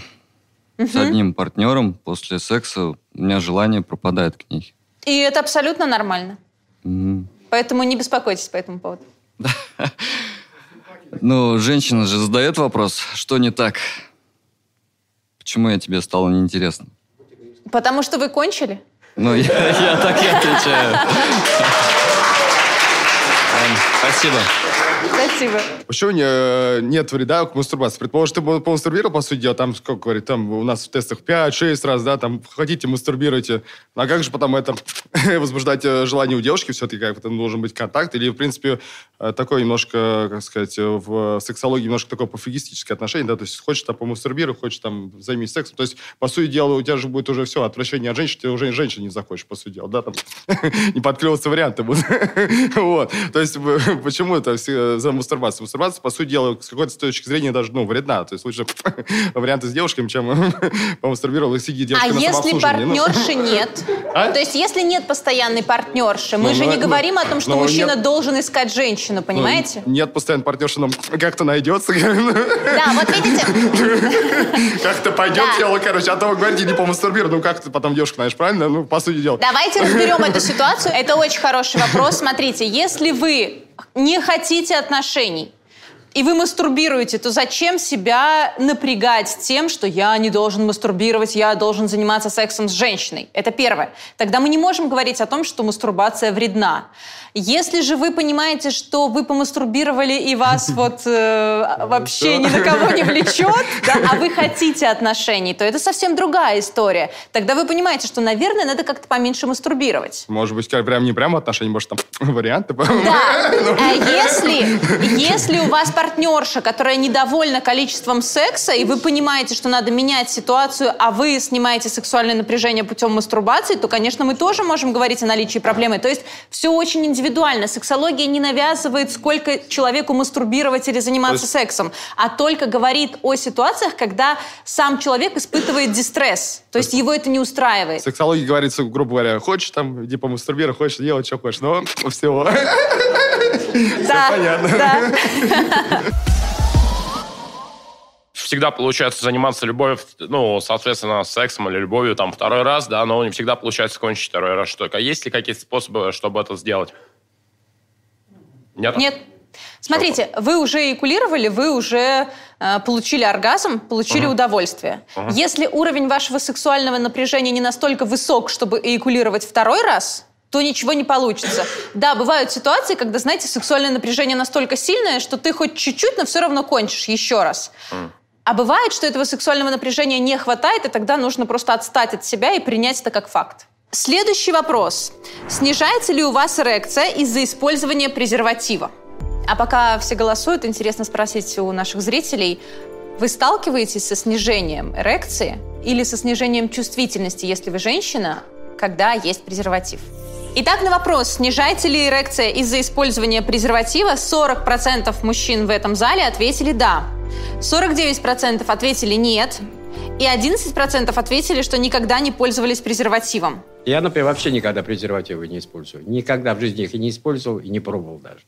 с одним партнером после секса у меня желание пропадает к ней. И это абсолютно нормально. Мгм. Поэтому не беспокойтесь по этому поводу. Ну, женщина же задает вопрос, что не так? Почему я тебе стало неинтересно? Потому что вы кончили? Ну, я, я так и отвечаю. Спасибо. Спасибо. Почему не- нет вреда к мастурбации? Предположим, ты помастурбировал, по сути дела, там, сколько говорит, там у нас в тестах 5-6 раз, да, там, хотите, мастурбируйте. А как же потом это возбуждать э, желание у девушки все-таки, как это должен быть контакт? Или, в принципе, э, такое немножко, как сказать, э, в сексологии немножко такое пофигистическое отношение, да, то есть хочешь там помастурбируй, хочешь там займись сексом. То есть, по сути дела, у тебя же будет уже все, отвращение от женщин, ты уже женщин не захочешь, по сути дела, да, там не подклевываться варианты будут. Вот. То есть, почему это все за мастурбацию? Мастурбация, по сути дела, с какой-то точки зрения даже, ну, вредна. То есть, лучше варианты с девушками, чем помастурбировал и сидит А девушка на если. Ну, партнерши нет? А? То есть если нет постоянной партнерши, мы Ну, же ну, не ну, говорим о том, что мужчина нет. должен искать женщину, понимаете? Нет постоянно партнерши, но как-то найдется. Да, вот видите, Как-то пойдет дело, короче. А то вы говорите, не помастурбируй. Ну, как ты потом девушка, знаешь, правильно? Ну, по сути дела. давайте разберем эту ситуацию. Это очень хороший вопрос. Смотрите, если вы не хотите отношений, и вы мастурбируете, то зачем себя напрягать тем, что я не должен мастурбировать, я должен заниматься сексом с женщиной? Это первое. Тогда мы не можем говорить о том, что мастурбация вредна. Если же вы понимаете, что вы помастурбировали и вас вот э, вообще ни на кого не влечет, да, а вы хотите отношений, то это совсем другая история. Тогда вы понимаете, что, наверное, надо как-то поменьше мастурбировать. Может быть, прям не прямо отношения, может, там варианты. Да. А если, если у вас партнерша, которая недовольна количеством секса, и вы понимаете, что надо менять ситуацию, а вы снимаете сексуальное напряжение путем мастурбации, то, конечно, мы тоже можем говорить о наличии проблемы. То есть все очень индивидуально. Сексология не навязывает, сколько человеку мастурбировать или заниматься есть... сексом, а только говорит о ситуациях, когда сам человек испытывает дистресс. То есть его это не устраивает. Сексология говорится, грубо говоря, хочешь там, иди помастурбировать, хочешь делать, что хочешь, но всего. Да, понятно. Да. Всегда получается заниматься любовью, ну, соответственно, сексом или любовью там второй раз, да, но не всегда получается кончить второй раз. Что, есть ли какие-то способы, чтобы это сделать? Нет? Нет. Смотрите, вы уже экулировали, вы уже э, получили оргазм, получили uh-huh. удовольствие. Uh-huh. Если уровень вашего сексуального напряжения не настолько высок, чтобы эякулировать второй раз, то ничего не получится. Да, бывают ситуации, когда, знаете, сексуальное напряжение настолько сильное, что ты хоть чуть-чуть, но все равно кончишь еще раз. А бывает, что этого сексуального напряжения не хватает, и тогда нужно просто отстать от себя и принять это как факт. Следующий вопрос. Снижается ли у вас эрекция из-за использования презерватива? А пока все голосуют, интересно спросить у наших зрителей, вы сталкиваетесь со снижением эрекции или со снижением чувствительности, если вы женщина, когда есть презерватив? Итак, на вопрос, снижается ли эрекция из-за использования презерватива, 40% мужчин в этом зале ответили «да». 49% ответили «нет», и 11% ответили, что никогда не пользовались презервативом. Я, например, вообще никогда презервативы не использую. Никогда в жизни их и не использовал, и не пробовал даже.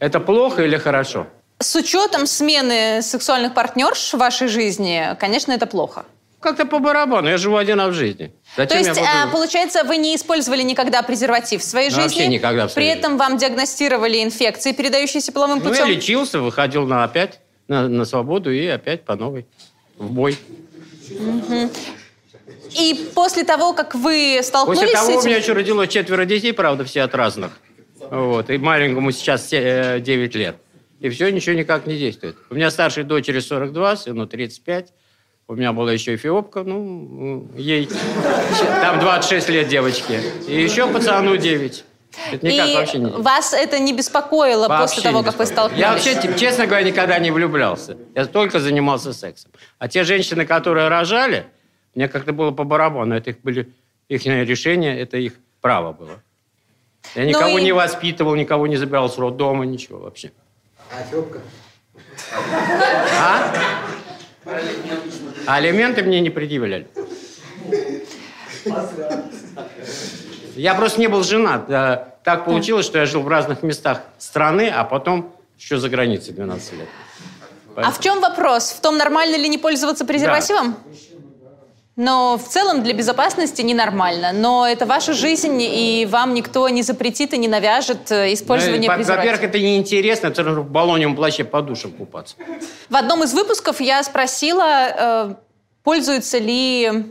Это плохо или хорошо? С учетом смены сексуальных партнерш в вашей жизни, конечно, это плохо. Как-то по барабану, я живу один в жизни. Зачем То есть, буду... А, получается, вы не использовали никогда презерватив в своей ну, жизни? Вообще никогда. При этом вам диагностировали инфекции, передающиеся половым путем? Ну, я лечился, выходил на опять на, на свободу и опять по новой в бой. Угу. И после того, как вы столкнулись после того, с этим... у меня еще родилось четверо детей, правда, все от разных. Вот. И маленькому сейчас 9 э, лет. И все, ничего никак не действует. У меня старшей дочери 42, сыну 35. У меня была еще эфиопка, ну, ей там 26 лет девочке. И еще пацану 9. Это никак и вообще не... вас это не беспокоило вообще после того, как вы столкнулись? Я вообще, честно говоря, никогда не влюблялся. Я только занимался сексом. А те женщины, которые рожали, мне как-то было по барабану. Это их были их решение, это их право было. Я никого ну и... не воспитывал, никого не забирал с роддома, ничего вообще. А Фёбка? А? А алименты мне не предъявляли. Я просто не был женат. Так получилось, что я жил в разных местах страны, а потом еще за границей 12 лет. Поэтому... А в чем вопрос? В том, нормально ли не пользоваться презервативом? Да. Но в целом для безопасности ненормально. Но это ваша жизнь, и вам никто не запретит и не навяжет э, использование ну, презерватива. Во-первых, это неинтересно, это в баллоне плаще по душам купаться. В одном из выпусков я спросила, э, пользуются ли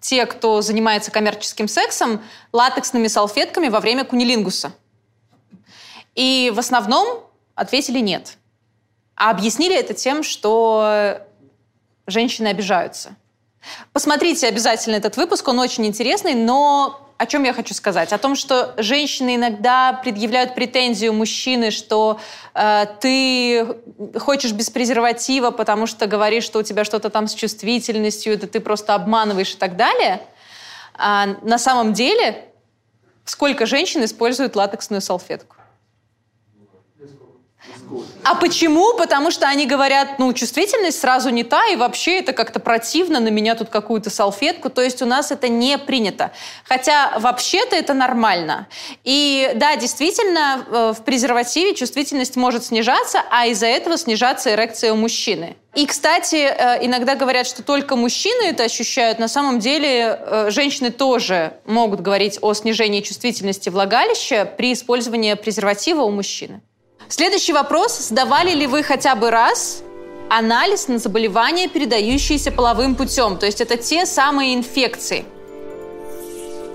те, кто занимается коммерческим сексом, латексными салфетками во время кунилингуса. И в основном ответили нет. А объяснили это тем, что женщины обижаются. Посмотрите обязательно этот выпуск, он очень интересный, но о чем я хочу сказать? О том, что женщины иногда предъявляют претензию мужчины, что э, ты хочешь без презерватива, потому что говоришь, что у тебя что-то там с чувствительностью, это ты просто обманываешь и так далее. А на самом деле, сколько женщин используют латексную салфетку? А почему? Потому что они говорят, ну, чувствительность сразу не та, и вообще это как-то противно, на меня тут какую-то салфетку. То есть у нас это не принято. Хотя вообще-то это нормально. И да, действительно, э, в презервативе чувствительность может снижаться, а из-за этого снижаться эрекция у мужчины. И, кстати, э, иногда говорят, что только мужчины это ощущают. На самом деле э, женщины тоже могут говорить о снижении чувствительности влагалища при использовании презерватива у мужчины. Следующий вопрос. Сдавали ли вы хотя бы раз анализ на заболевания, передающиеся половым путем? То есть это те самые инфекции.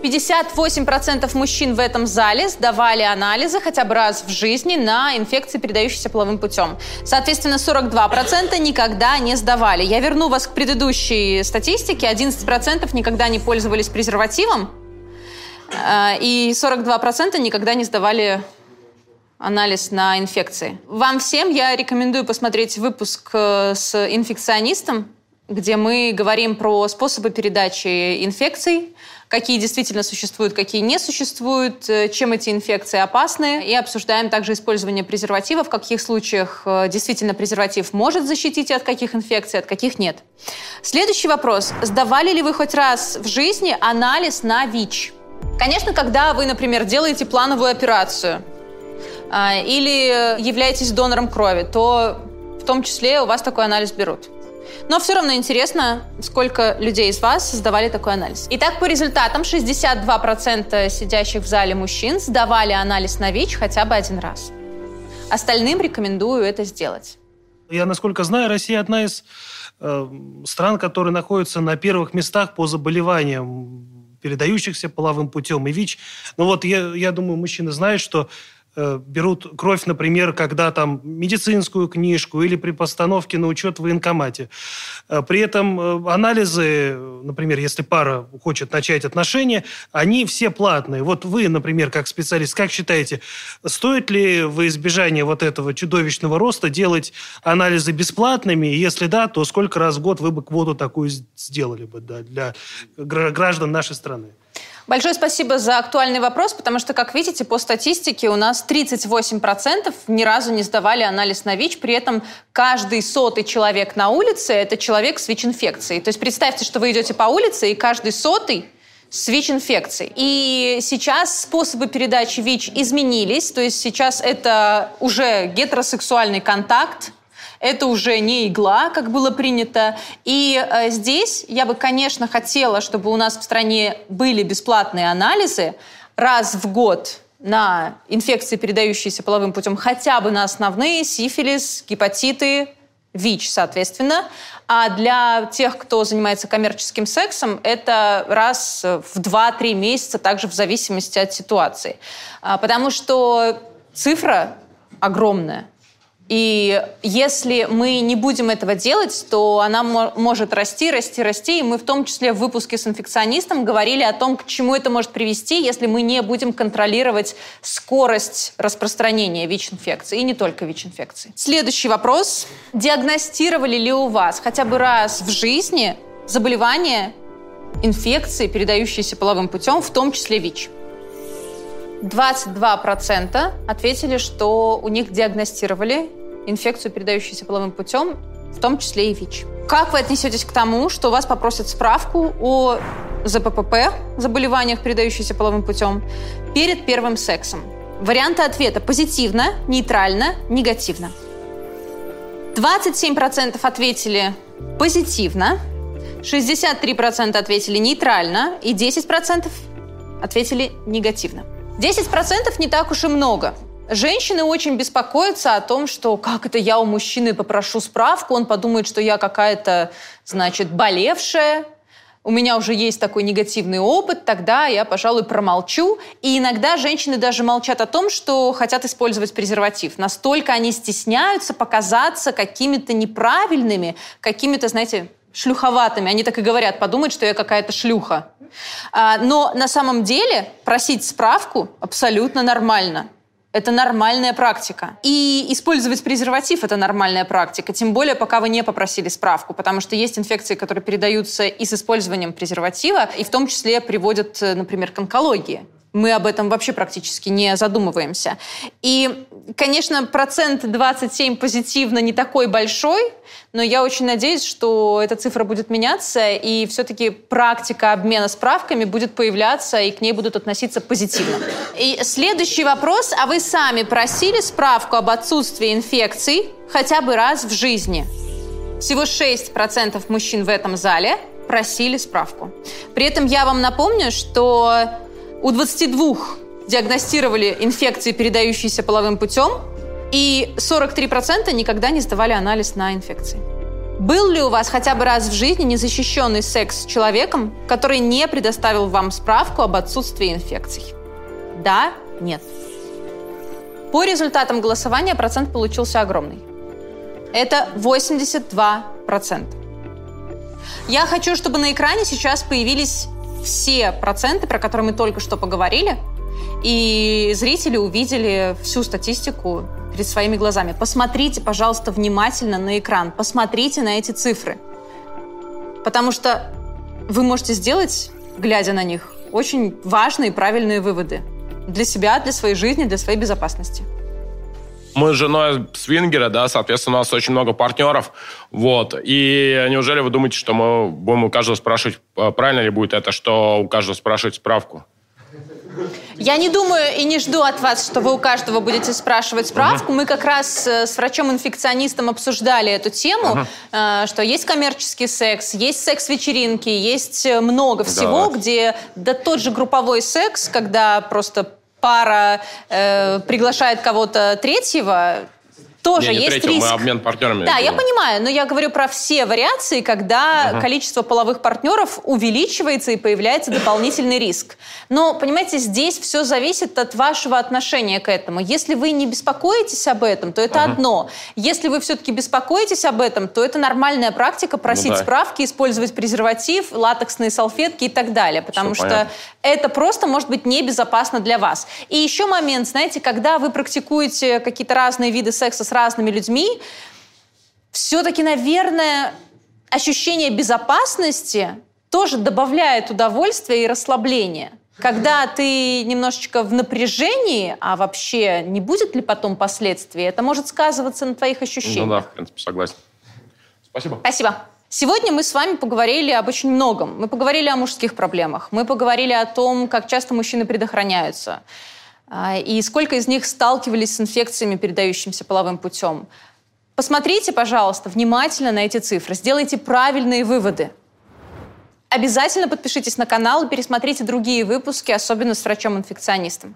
58% мужчин в этом зале сдавали анализы хотя бы раз в жизни на инфекции, передающиеся половым путем. Соответственно, 42% никогда не сдавали. Я верну вас к предыдущей статистике. 11% никогда не пользовались презервативом, э, и 42% никогда не сдавали анализ на инфекции. Вам всем я рекомендую посмотреть выпуск э, с инфекционистом, где мы говорим про способы передачи инфекций, какие действительно существуют, какие не существуют, э, чем эти инфекции опасны, и обсуждаем также использование презерватива, в каких случаях э, действительно презерватив может защитить от каких инфекций, от каких нет. Следующий вопрос. Сдавали ли вы хоть раз в жизни анализ на ВИЧ? Конечно, когда вы, например, делаете плановую операцию или являетесь донором крови, то в том числе у вас такой анализ берут. Но все равно интересно, сколько людей из вас сдавали такой анализ. Итак, по результатам 62% сидящих в зале мужчин сдавали анализ на ВИЧ хотя бы один раз. Остальным рекомендую это сделать. Я, насколько знаю, Россия одна из э, стран, которые находятся на первых местах по заболеваниям, передающихся половым путем и ВИЧ. Но вот я, я думаю, мужчины знают, что Э, берут кровь, например, когда там медицинскую книжку или при постановке на учет в военкомате. Э, при этом э, анализы, например, если пара хочет начать отношения, они все платные. Вот вы, например, как специалист, как считаете, стоит ли во избежание вот этого чудовищного роста делать анализы бесплатными? Если да, то сколько раз в год вы бы квоту такую сделали бы да, для граждан нашей страны? Большое спасибо за актуальный вопрос, потому что, как видите, по статистике у нас 38% ни разу не сдавали анализ на ВИЧ, при этом каждый сотый человек на улице – это человек с ВИЧ-инфекцией. То есть представьте, что вы идете по улице, и каждый сотый с ВИЧ-инфекцией. И сейчас способы передачи ВИЧ изменились, то есть сейчас это уже гетеросексуальный контакт, это уже не игла, как было принято. И э, здесь я бы, конечно, хотела, чтобы у нас в стране были бесплатные анализы раз в год на инфекции, передающиеся половым путем, хотя бы на основные сифилис, гепатиты, ВИЧ, соответственно. А для тех, кто занимается коммерческим сексом, это раз в 2-3 месяца, также в зависимости от ситуации. А, потому что цифра огромная. И если мы не будем этого делать, то она может расти, расти, расти. И мы в том числе в выпуске с инфекционистом говорили о том, к чему это может привести, если мы не будем контролировать скорость распространения ВИЧ-инфекции. И не только ВИЧ-инфекции. Следующий вопрос. Диагностировали ли у вас хотя бы раз в жизни заболевание, инфекции, передающиеся половым путем, в том числе ВИЧ? 22% ответили, что у них диагностировали инфекцию, передающуюся половым путем, в том числе и ВИЧ. Как вы отнесетесь к тому, что вас попросят справку о ЗППП, заболеваниях, передающихся половым путем, перед первым сексом? Варианты ответа позитивно, нейтрально, негативно. 27% ответили позитивно, 63% ответили нейтрально и 10% ответили негативно. 10% не так уж и много. Женщины очень беспокоятся о том, что как это я у мужчины попрошу справку, он подумает, что я какая-то, значит, болевшая, у меня уже есть такой негативный опыт, тогда я, пожалуй, промолчу. И иногда женщины даже молчат о том, что хотят использовать презерватив. Настолько они стесняются показаться какими-то неправильными, какими-то, знаете, шлюховатыми. Они так и говорят, подумают, что я какая-то шлюха. А, но на самом деле просить справку абсолютно нормально. Это нормальная практика. И использовать презерватив – это нормальная практика. Тем более, пока вы не попросили справку. Потому что есть инфекции, которые передаются и с использованием презерватива, и в том числе приводят, э, например, к онкологии мы об этом вообще практически не задумываемся. И, конечно, процент 27 позитивно не такой большой, но я очень надеюсь, что эта цифра будет меняться, и все-таки практика обмена справками будет появляться, и к ней будут относиться позитивно. И следующий вопрос. А вы сами просили справку об отсутствии инфекций хотя бы раз в жизни? Всего 6% мужчин в этом зале просили справку. При этом я вам напомню, что у 22 диагностировали инфекции, передающиеся половым путем, и 43% никогда не сдавали анализ на инфекции. Был ли у вас хотя бы раз в жизни незащищенный секс с человеком, который не предоставил вам справку об отсутствии инфекций? Да, нет. По результатам голосования процент получился огромный. Это 82%. Я хочу, чтобы на экране сейчас появились все проценты, про которые мы только что поговорили. и зрители увидели всю статистику перед своими глазами. Посмотрите, пожалуйста, внимательно на экран, посмотрите на эти цифры. Потому что вы можете сделать, глядя на них, очень важные и правильные выводы для себя, для своей жизни, для своей безопасности. Мы с женой свингеры, да, соответственно, у нас очень много партнеров, вот, и неужели вы думаете, что мы будем у каждого спрашивать, а, правильно ли будет это, что у каждого спрашивать справку? Я не думаю и не жду от вас, что вы у каждого будете спрашивать справку. Мы как раз э, с врачом-инфекционистом обсуждали эту тему, э, что есть коммерческий секс, есть секс-вечеринки, есть э, много всего, Да. где да тот же групповой секс, когда просто пара э, приглашает кого-то третьего, тоже Не, не есть третьего, риск. мы обмен партнерами. Да, я понимаю, но я говорю про все вариации, когда Ага. количество половых партнеров увеличивается и появляется дополнительный риск. Но, понимаете, здесь все зависит от вашего отношения к этому. Если вы не беспокоитесь об этом, то это Ага. одно. Если вы все-таки беспокоитесь об этом, то это нормальная практика просить Ну да. справки, использовать презерватив, латексные салфетки и так далее, потому Всё что понятно. это просто может быть небезопасно для вас. И еще момент, знаете, когда вы практикуете какие-то разные виды секса с разными людьми, все-таки, наверное, ощущение безопасности тоже добавляет удовольствия и расслабления. Когда ты немножечко в напряжении, а вообще не будет ли потом последствий, это может сказываться на твоих ощущениях. Ну да, в принципе, согласен. Спасибо. Спасибо. Сегодня мы с вами поговорили об очень многом. Мы поговорили о мужских проблемах, мы поговорили о том, как часто мужчины предохраняются, и сколько из них сталкивались с инфекциями, передающимися половым путем. Посмотрите, пожалуйста, внимательно на эти цифры, сделайте правильные выводы. Обязательно подпишитесь на канал и пересмотрите другие выпуски, особенно с врачом-инфекционистом.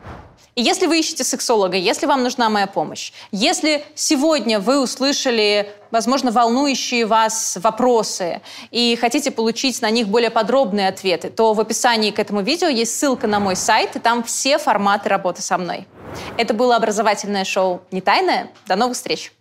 И если вы ищете сексолога, если вам нужна моя помощь, если сегодня вы услышали, возможно, волнующие вас вопросы и хотите получить на них более подробные ответы, то в описании к этому видео есть ссылка на мой сайт, и там все форматы работы со мной. Это было образовательное шоу «Не тайное». До новых встреч!